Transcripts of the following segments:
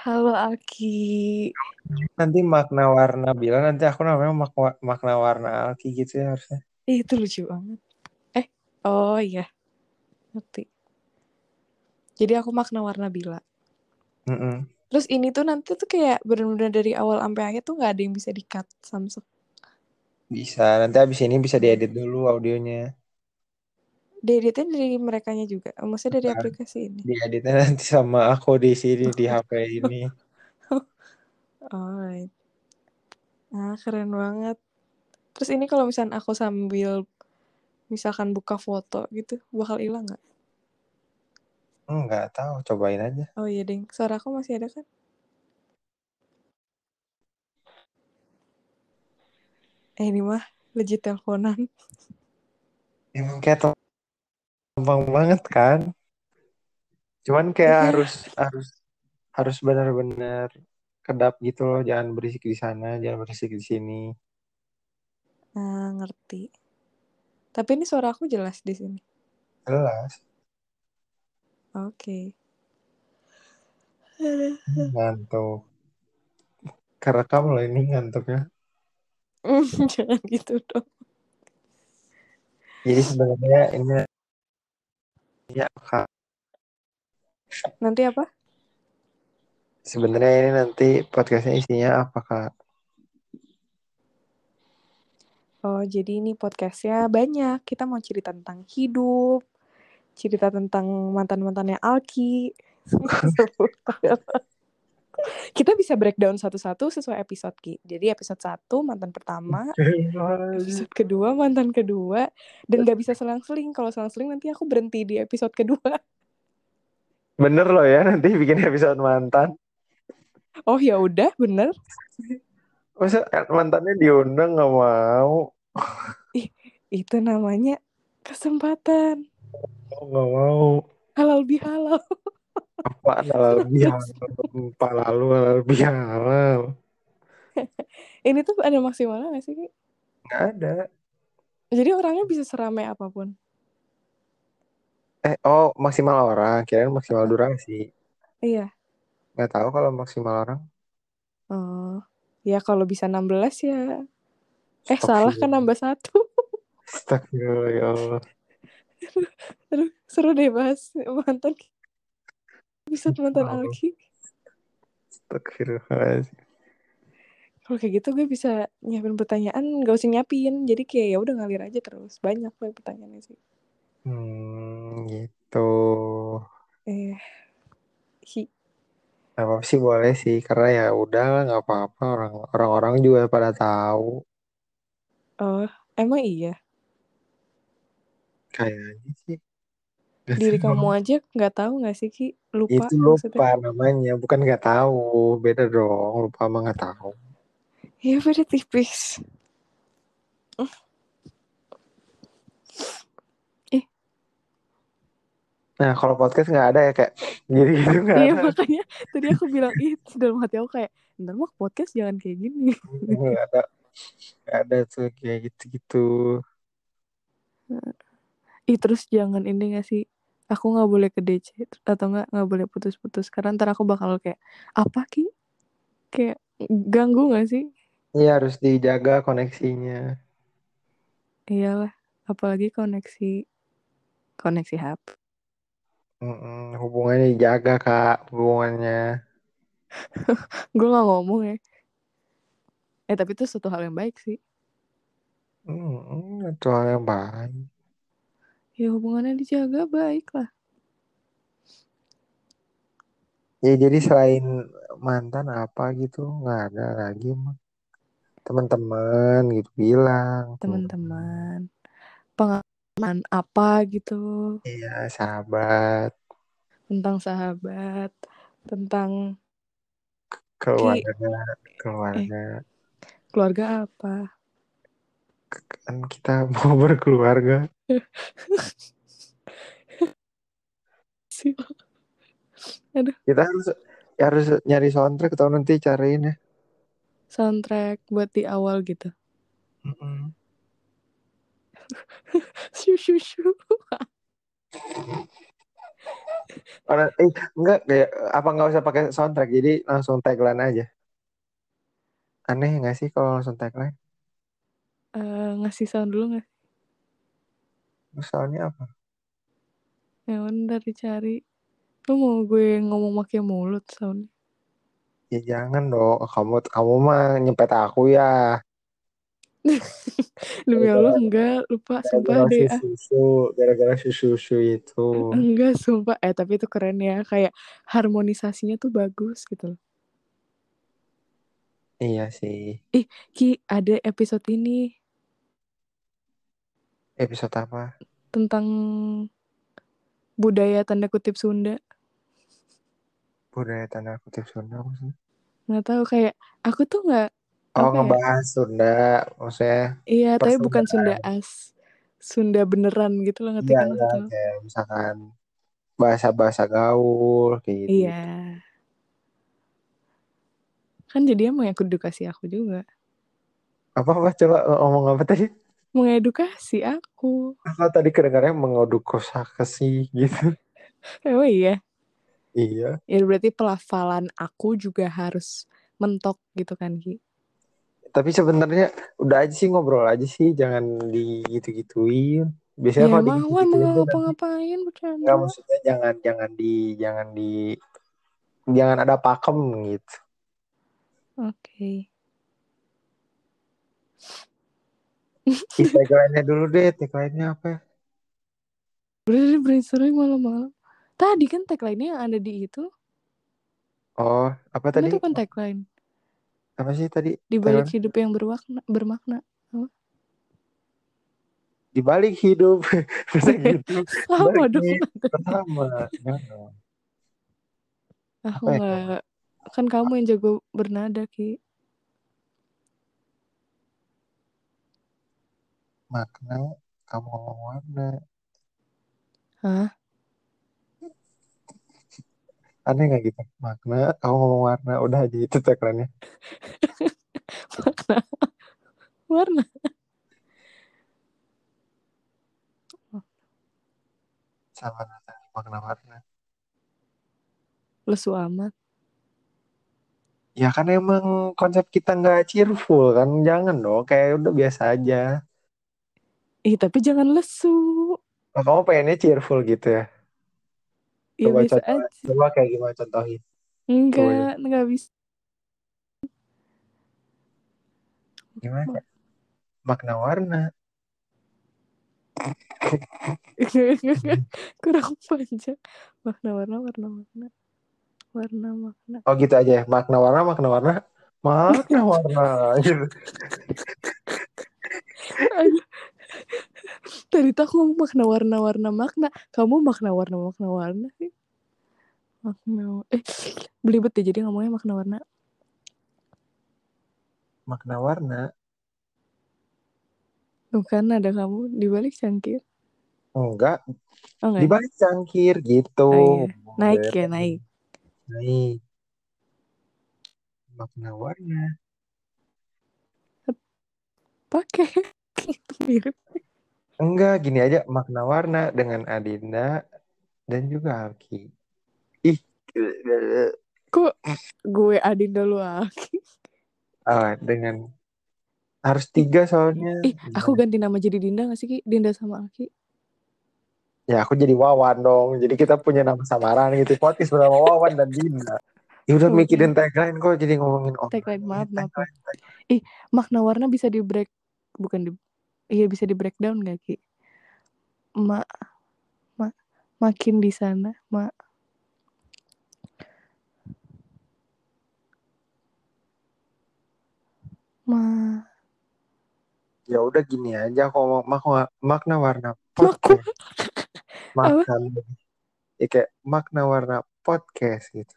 Halo Aki. Nanti makna warna bilang nanti aku namanya makna, makna warna Alki gitu ya harusnya. Ih, itu lucu banget. Eh, oh iya. Ngerti. Jadi aku makna warna bila. Mm-mm. Terus ini tuh nanti tuh kayak bener-bener dari awal sampai akhir tuh nggak ada yang bisa di-cut Samsung. Bisa. Nanti abis ini bisa diedit dulu audionya. Dieditnya dari merekanya juga. Maksudnya dari Bukan. aplikasi ini. Dieditnya nanti sama aku di sini di HP ini. Alright. Ah, keren banget. Terus ini kalau misalnya aku sambil misalkan buka foto gitu, bakal hilang nggak? Enggak tahu, cobain aja. Oh iya, Ding. Suara aku masih ada kan? Eh, ini mah legit teleponan. Emang kayak gampang banget kan? Cuman kayak Iya. harus harus harus benar-benar kedap gitu loh, jangan berisik di sana, jangan berisik di sini. Nah, ngerti. Tapi ini suara aku jelas di sini. Jelas. Oke. Ngantuk. Kerekam loh ini ngantuknya. Jangan gitu dong. Jadi sebenarnya ini ya Kak. Nanti apa? Sebenarnya ini nanti podcastnya isinya apa kak? Oh, jadi ini podcastnya banyak. Kita mau cerita tentang hidup, cerita tentang mantan-mantannya Alki. Kita bisa breakdown satu-satu sesuai episode Ki. Jadi episode 1 mantan pertama, episode kedua mantan kedua, dan gak bisa selang-seling. Kalau selang-seling nanti aku berhenti di episode kedua. Bener loh ya nanti bikin episode mantan. Oh ya udah, bener. Masa mantannya diundang nggak mau? Itu namanya kesempatan. Oh, nggak mau. Halal bihalal. Apaan halal bihalal? Pak lalu halal bihalal. Ini tuh ada maksimalnya gak sih Ki? Nggak ada. Jadi orangnya bisa seramai apa pun. Eh oh maksimal orang, kirain maksimal durasi. Iya. Nggak tahu kalau maksimal orang. Oh, ya kalau bisa 16 ya. Eh Stop salah kan nambah satu. Astagfirullah ya Allah. Aduh, seru deh bahas mantan. Episode mantan Oh. Alki. Astagfirullah. Kalau kayak gitu gue bisa nyiapin pertanyaan, gak usah nyiapin. Jadi kayak ya udah ngalir aja terus. Banyak lah pertanyaannya sih. Hmm, gitu. Eh, hi. Apa sih boleh sih karena ya udah nggak apa-apa orang orang-orang juga pada tahu Oh, emang iya. kayaknya sih. Diri kamu aja nggak tahu nggak sih Ki? Lupa itu maksudnya. lupa namanya bukan nggak tahu beda dong lupa sama nggak tahu Iya beda tipis. nah kalau podcast nggak ada ya kayak gini gitu nggak Iya ada makanya tadi aku bilang ih dalam hati aku kayak ntar mah podcast jangan kayak gini. nggak ada nggak ada tuh kayak gitu-gitu Ih terus jangan ini gak sih Aku gak boleh ke DC Atau gak, gak boleh putus-putus. Karena ntar aku bakal kayak Apa Ki? Kayak ganggu gak sih? Iya harus dijaga koneksinya. Iyalah Apalagi koneksi Koneksi HP Mm-mm, hubungannya dijaga kak hubungannya. Gue gak ngomong ya. Eh tapi itu suatu hal yang baik sih. Mm-mm, itu hal yang baik Ya hubungannya dijaga baik lah ya jadi selain mantan apa gitu nggak ada lagi mah. Teman-teman gitu bilang. Teman-teman. Pengalaman apa gitu. Iya, sahabat, Tentang sahabat Tentang keluarga, keluarga. keluarga apa Kan kita mau berkeluarga. sih Kita harus ya harus nyari soundtrack atau nanti cariin ya. Soundtrack buat di awal gitu. Shoo, shoo, shoo. Orang, eh, enggak kayak apa nggak usah pakai soundtrack jadi langsung tagline aja. Aneh nggak sih kalau langsung tagline? Eh, ngasih sound dulu nggak? Soalnya apa? Ya bentar dicari. Lu mau gue ngomong pakai mulut sound? Ya jangan dong. Kamu kamu mah nyepet aku ya. Demi Allah enggak, lupa sumpah Gara-gara deh. si ah. susu, gara-gara si susu itu. Enggak sumpah. Eh tapi itu keren ya, kayak harmonisasinya tuh bagus gitu loh. Iya sih. Ki, ada episode ini Episode apa? tentang budaya tanda kutip Sunda. Budaya tanda kutip Sunda maksudnya. Nggak tahu kayak aku tuh nggak Oh ya? ngebahas Sunda, maksudnya iya, tapi bukan. Sunda as. Sunda beneran gitu loh ngerti iya kan iya kayak misalkan bahasa-bahasa gaul kayak gitu. Iya. Kan jadinya mengedukasi aku juga. Apa apa coba ngomong apa tadi? Mengedukasi aku. Aku tadi kedengarannya mengoduk kosakasi gitu. Oh iya. iya. Ya berarti pelafalan aku juga harus mentok gitu kan Ki. Tapi sebenarnya udah aja sih ngobrol aja sih, jangan digitu-gituin. Biasanya Ya kalau tuh nanti ngapa-ngapain Enggak, bercanda. maksudnya jangan jangan di jangan di jangan ada pakem gitu. Oke. Tagline-nya dulu deh, tagline-nya apa? ya? Udah deh brainstorming malam-malam. Tadi kan tagline-nya yang ada di itu. Oh, apa Kan tadi? itu kan tagline. Apa sih tadi? Di balik Tagline? hidup yang bermakna. bermakna. Di balik hidup. Masa gitu. Balik dong. Pertama. Aku Apa ya? nggak. Kan kamu yang jago bernada Ki. Makna kamu ngomong warna. Hah? Aneh gak gitu? Makna kamu ngomong warna. Udah aja itu tagline-nya. Makna. Warna. Sama makna warna. Lesu amat. Ya kan emang konsep kita nggak cheerful kan. Jangan dong. Kayak udah biasa aja. Ih tapi jangan lesu. Oh, kamu pengennya cheerful gitu ya? Ya Coba bisa contoh, aja. coba kayak gimana contohin. Enggak, enggak bisa. Gimana? Makna warna. Kurang panjang. Makna warna, warna, warna. Warna, makna. Oh gitu aja ya. Makna warna, makna warna. Makna warna. Gitu. Tadi tuh aku makna warna warna makna. Kamu makna warna makna warna sih. Makna eh belibet deh jadi ngomongnya makna warna. Makna warna. Tuh kan ada kamu di balik cangkir. Enggak. Oh Di enggak. balik cangkir gitu. Oh, iya. Naik ya, naik. Naik. Makna warna. Pakai mirip. Enggak, gini aja. Makna warna dengan Adinda dan juga Alki. Ih. Kok gue Adinda lu Aki? Ah, dengan harus tiga soalnya. Ih, aku ganti nama jadi Dinda gak sih Ki? Dinda sama Aki. Ya aku jadi Wawan dong. Jadi kita punya nama samaran gitu. Podcast bernama Wawan dan Dinda. Ya udah mikirin tagline kok jadi ngomongin orang. Tagline maaf maaf. Ih, makna warna bisa di break bukan di iya bisa di breakdown gak Ki? Ma, ma makin di sana, ma ma Ya udah gini aja aku ngomong makna, makna warna podcast. Makna ya kayak makna warna podcast gitu.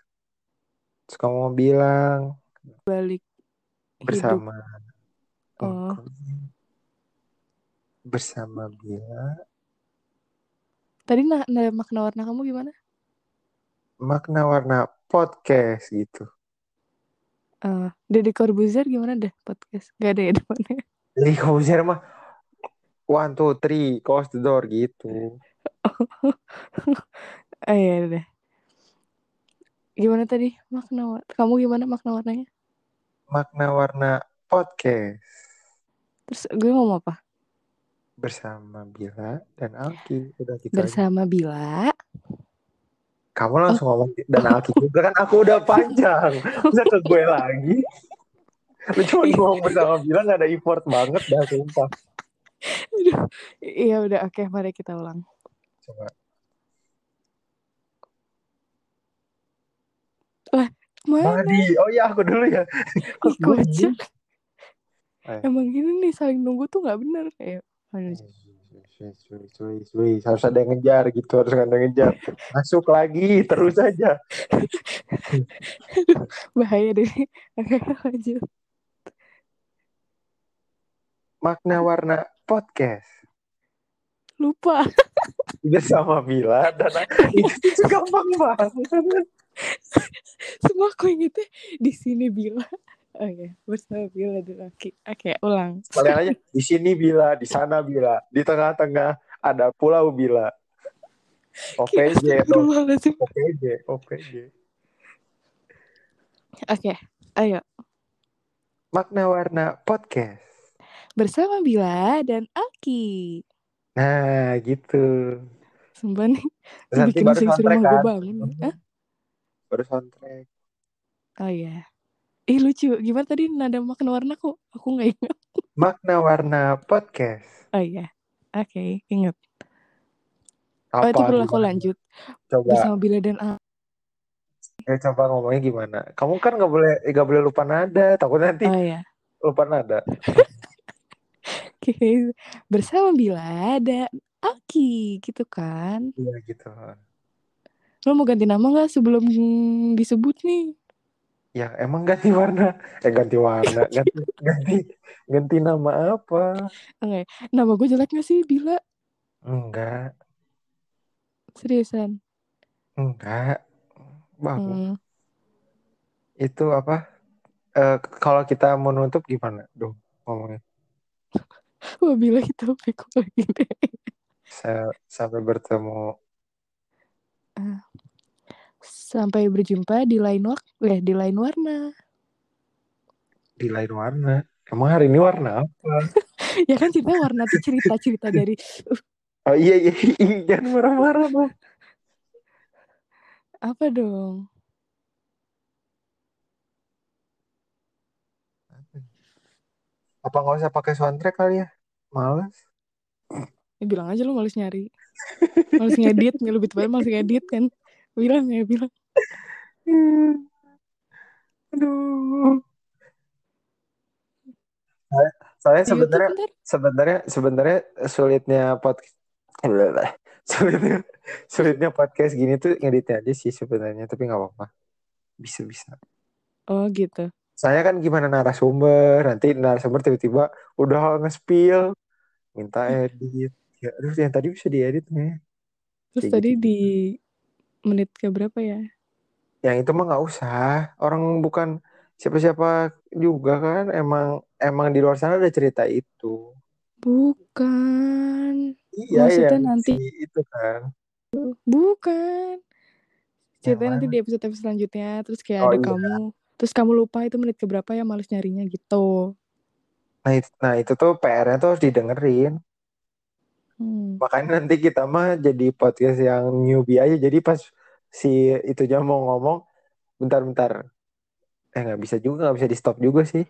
Terus kamu mau bilang balik hidup. bersama Oh, engkau. Bersama Bila tadi nah, nah, makna warna kamu gimana? makna warna podcast gitu. Eh, Deddy Corbuzier gimana deh podcast? Gak ada ya depannya. Kamu share mah one two three close the door gitu. Oh iya udah. Gimana tadi makna kamu gimana makna warnanya? Makna warna podcast Terus gue ngomong apa? Bersama Bila dan Alki. Udah gitu aja. Bersama Bila. Kamu langsung ngomong dan Alki juga kan aku udah panjang. Bisa ke gue lagi. Lu cuma ngomong bersama Bila gak ada effort banget dah sumpah. Iya udah oke mari kita ulang. Coba. Mana? Madi. Oh iya aku dulu ya. Kok gue kocak. Ayo. Emang gini nih saling nunggu tuh nggak bener kayak. Cuy, cuy, cuy, cuy. Harus ada yang ngejar gitu, harus ada yang ngejar. Masuk lagi, terus aja. bahaya deh. Lanjut. Makna warna podcast Lupa. bersama Bila dan itu gampang banget. Semua aku ingetnya di sini Bila. Oke, bersama Bila dan Aki. Oke, ulang. Kalian aja di sini Bila, di sana Bila, di tengah-tengah ada pulau Bila. OPJ dong, Astagfirullahaladzim. OPJ, OPJ. Oke, ayo. Makna warna podcast. Bersama Bila dan Aki. Nah, gitu. Sumpah nih, nanti bikin baru suruh soundtrack gue kan. bangun. Baru soundtrack. Oh iya. Ih lucu, gimana tadi nada makan warna kok? Aku nggak ingat. Makna warna podcast. Oh iya. Oke, ingat. Oh Apa itu perlu aku lanjut. Coba, Bersama Bila dan Aki. eh, coba ngomongnya gimana? Kamu kan nggak boleh nggak boleh lupa nada. Takut nanti Oh iya. lupa nada. Oke, bersama Bila dan Aki gitu kan. Iya gitu. Lo mau ganti nama nggak sebelum disebut nih? Ya emang ganti warna, eh ganti warna, ganti ganti ganti nama apa? Oke, nama gue jelek gak sih Bila? Enggak, Seriusan. enggak. Bagus. Hmm. Itu apa? Eh kalau kita mau nutup gimana? Duh, ngomongnya. Wah Bila itu bego lagi deh. Saya sampai bertemu Sampai berjumpa di lain waktu, eh, di lain warna. di lain warna. Emang hari ini warna apa? ya kan cerita warna tuh cerita-cerita dari Oh iya iya, iya. jangan marah-marah dong. apa dong? Apa nggak usah pakai soundtrack kali ya? Males. Ya bilang aja lu males nyari. Males ngedit, lebih tepatnya males ngedit kan. Bilang ya, bilang. Aduh. Soalnya- sebenarnya sebenarnya sebenarnya sulitnya podcast sulitnya sulitnya podcast gini tuh ngeditnya aja sih sebenarnya tapi nggak apa-apa bisa bisa Oh gitu. saya kan gimana narasumber nanti narasumber tiba-tiba udah nge-spill minta edit ya aduh yang tadi bisa diedit nih Terus Kayak tadi gitu. di menit ke berapa ya? yang itu mah nggak usah orang bukan siapa-siapa juga kan emang emang di luar sana ada cerita itu Bukan. iya Maksudnya yang nanti- si itu kan Bukan. Ceritanya nanti di episode-episode selanjutnya. Terus kayak Oh, ada iya. kamu. Terus kamu lupa itu menit ke berapa ya males nyarinya gitu. nah itu, nah itu tuh PR-nya tuh harus didengerin Hmm. makanya nanti kita mah jadi podcast yang newbie aja jadi pas si itunya mau ngomong bentar-bentar eh nggak bisa juga nggak bisa di stop juga sih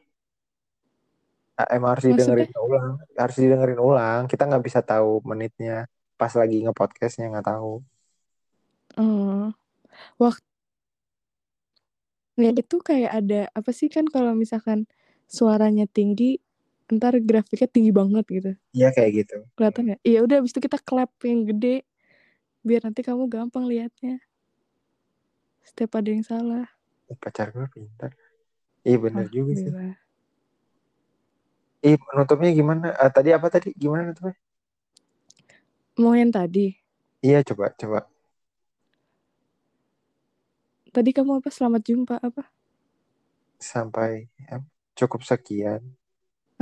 Ah, emang harus Maksudnya? didengerin ulang harus didengerin ulang kita nggak bisa tahu menitnya pas lagi nge-podcastnya nggak tahu Hmm. Waktu ya itu kayak ada apa sih kan kalau misalkan suaranya tinggi, ntar grafiknya tinggi banget gitu. iya kayak gitu Kelihatan ya? Iya udah abis itu kita clap yang gede biar nanti kamu gampang liatnya. Setiap ada yang salah. pacar gue pintar iya bener juga sih ih penutupnya gimana Ah, tadi apa tadi gimana nutupnya Mau yang tadi. iya coba coba Tadi kamu apa? Selamat jumpa apa? sampai ya, cukup sekian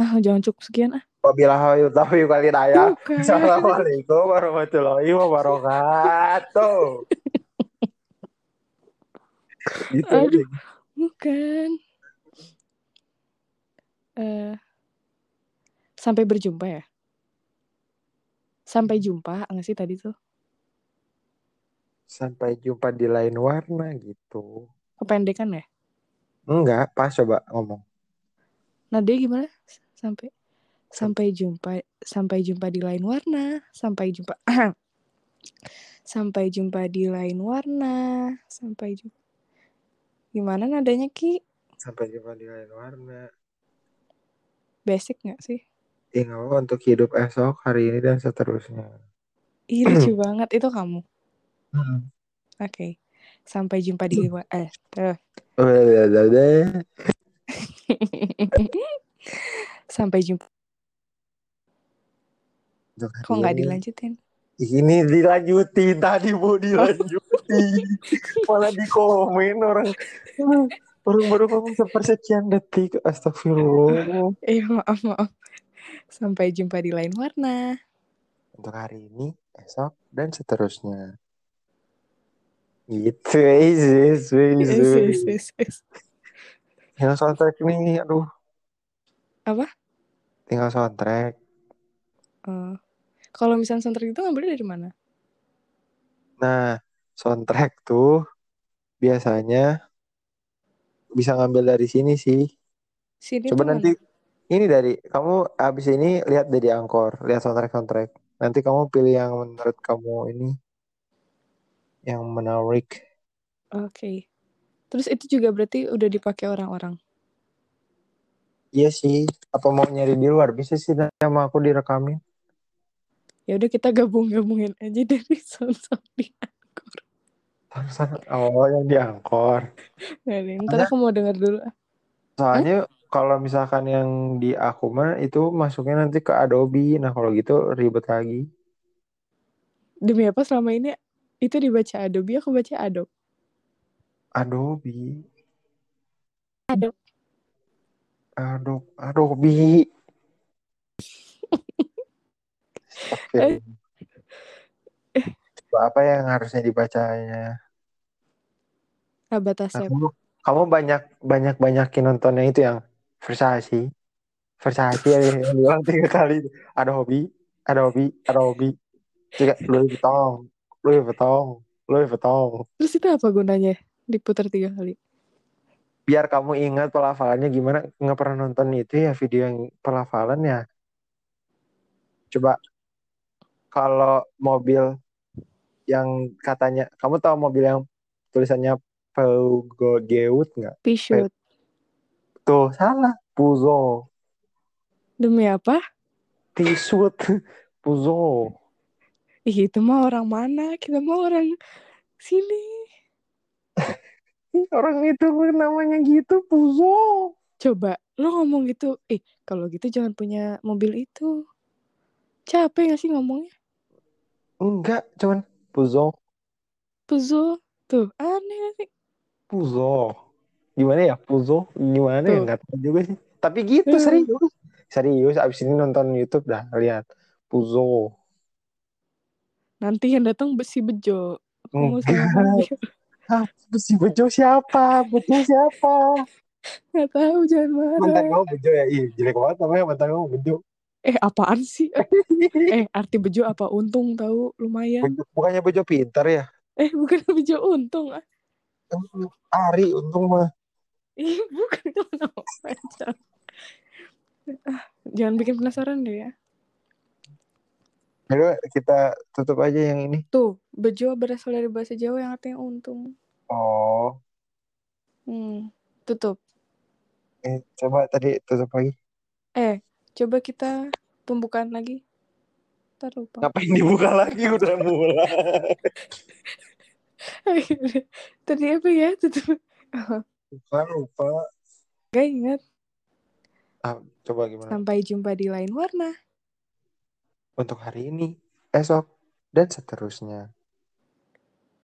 Ah, jangan cukup sekian ah. Wabillahi taufiq wal hidayah. Assalamualaikum warahmatullahi wabarakatuh. gitu Aduh. Bukan. Eh, sampai berjumpa ya? Sampai jumpa nggak sih tadi tuh? Sampai jumpa di lain warna gitu. Kependekan ya? Enggak, pas coba ngomong. Nah dia gimana? Sampai sampai jumpa sampai jumpa di lain warna. Sampai jumpa sampai jumpa di lain warna. Sampai jumpa. Gimana nadanya Ki? Sampai jumpa di lain warna. Basic nggak sih? Ya nggak apa untuk hidup esok, hari ini dan seterusnya. Ih lucu banget itu kamu. Hmm. Oke. Sampai jumpa di wa- eh tuh. Sampai jumpa. Kok nggak ini. dilanjutin? Ini dilanjutin tadi mau dilanjutin. Malah di komen orang orang baru ngomong sepersekian detik. Astagfirullah. Eh maaf maaf. Sampai jumpa di lain warna. Untuk hari ini, esok dan seterusnya. Gitu, Yes, yes, yes, yes. Tinggal soundtrack nih, aduh. Apa? Tinggal soundtrack. Eh, kalau misalnya soundtrack itu ngambilnya dari mana? Nah, soundtrack tuh biasanya bisa ngambil dari sini sih. Sini Coba nanti mana? ini dari kamu abis ini lihat dari Angkor, lihat soundtrack soundtrack. Nanti kamu pilih yang menurut kamu ini yang menarik. Oke. Terus itu juga berarti udah dipakai orang-orang. Iya sih. Apa mau nyari di luar? Bisa sih sama aku direkamin. Ya udah kita gabung-gabungin aja dari sound-sound di Anchor. Oh, yang di Angkor. Nah, ntar aku mau denger dulu. Soalnya kalau misalkan yang di aku mah itu masuknya nanti ke Adobe. Nah, kalau gitu ribet lagi. Demi apa selama ini itu dibaca Adobe, aku baca. Adobe. Adobe. Adobe. Adobe. Oke. Coba apa yang harusnya dibacanya? Abatasep. Kamu, kamu banyak banyak banyakin nontonnya itu yang Versace. Versace yang bilang tiga kali. Ada hobi, ada hobi, ada hobi. Juga Louis Vuitton, Louis Vuitton, Louis Vuitton. Terus itu apa gunanya? Diputar tiga kali. Biar kamu ingat pelafalannya gimana. Nggak pernah nonton itu ya video yang pelafalan ya. Coba kalau mobil yang katanya, kamu tahu mobil yang tulisannya Peugeot nggak? P-shoot. Tuh salah, Puzo. Demi apa? T-shoot, Puzo. Ih, itu mah orang mana? Kita mah orang sini. Orang itu namanya gitu, Puzo. Coba, lo ngomong gitu. Eh, kalau gitu jangan punya mobil itu. Capek gak sih ngomongnya? Enggak, cuman Puzo, Puzo. Tuh, aneh sih? Puzo. Gimana ya, Puzo? Gimana ya, Tuh. nggak tahu juga sih. Tapi gitu, Hmm. serius. Serius, abis ini nonton YouTube dah, lihat. Puzo. Nanti yang datang besi bejo. Aku mau sama Ah, si Bejo siapa? Bejo siapa? Gak tahu, jangan Mantan marah. kamu Bejo ya? Ih, jelek banget namanya mantan kamu Bejo. Eh, apaan sih? Eh, arti bejo apa? Untung tahu, lumayan. Bejo- Bukannya Bejo pintar ya? Eh, bukan bejo untung. ah. Ari untung mah. Ih, bukan itu nama pacar. Ah, jangan bikin penasaran deh ya. Jadi kita tutup aja yang ini. Tuh, bejo berasal dari bahasa Jawa yang artinya untung. Oh, Hmm, tutup. eh, coba tadi tutup lagi. Eh, coba kita pembukaan lagi. Ntar lupa. Ngapain dibuka lagi udah mulai. Tadi apa ya? Tutup. Lupa, lupa. Gak ingat. Ah, coba gimana? Sampai jumpa di lain warna. Untuk hari ini, esok, dan seterusnya.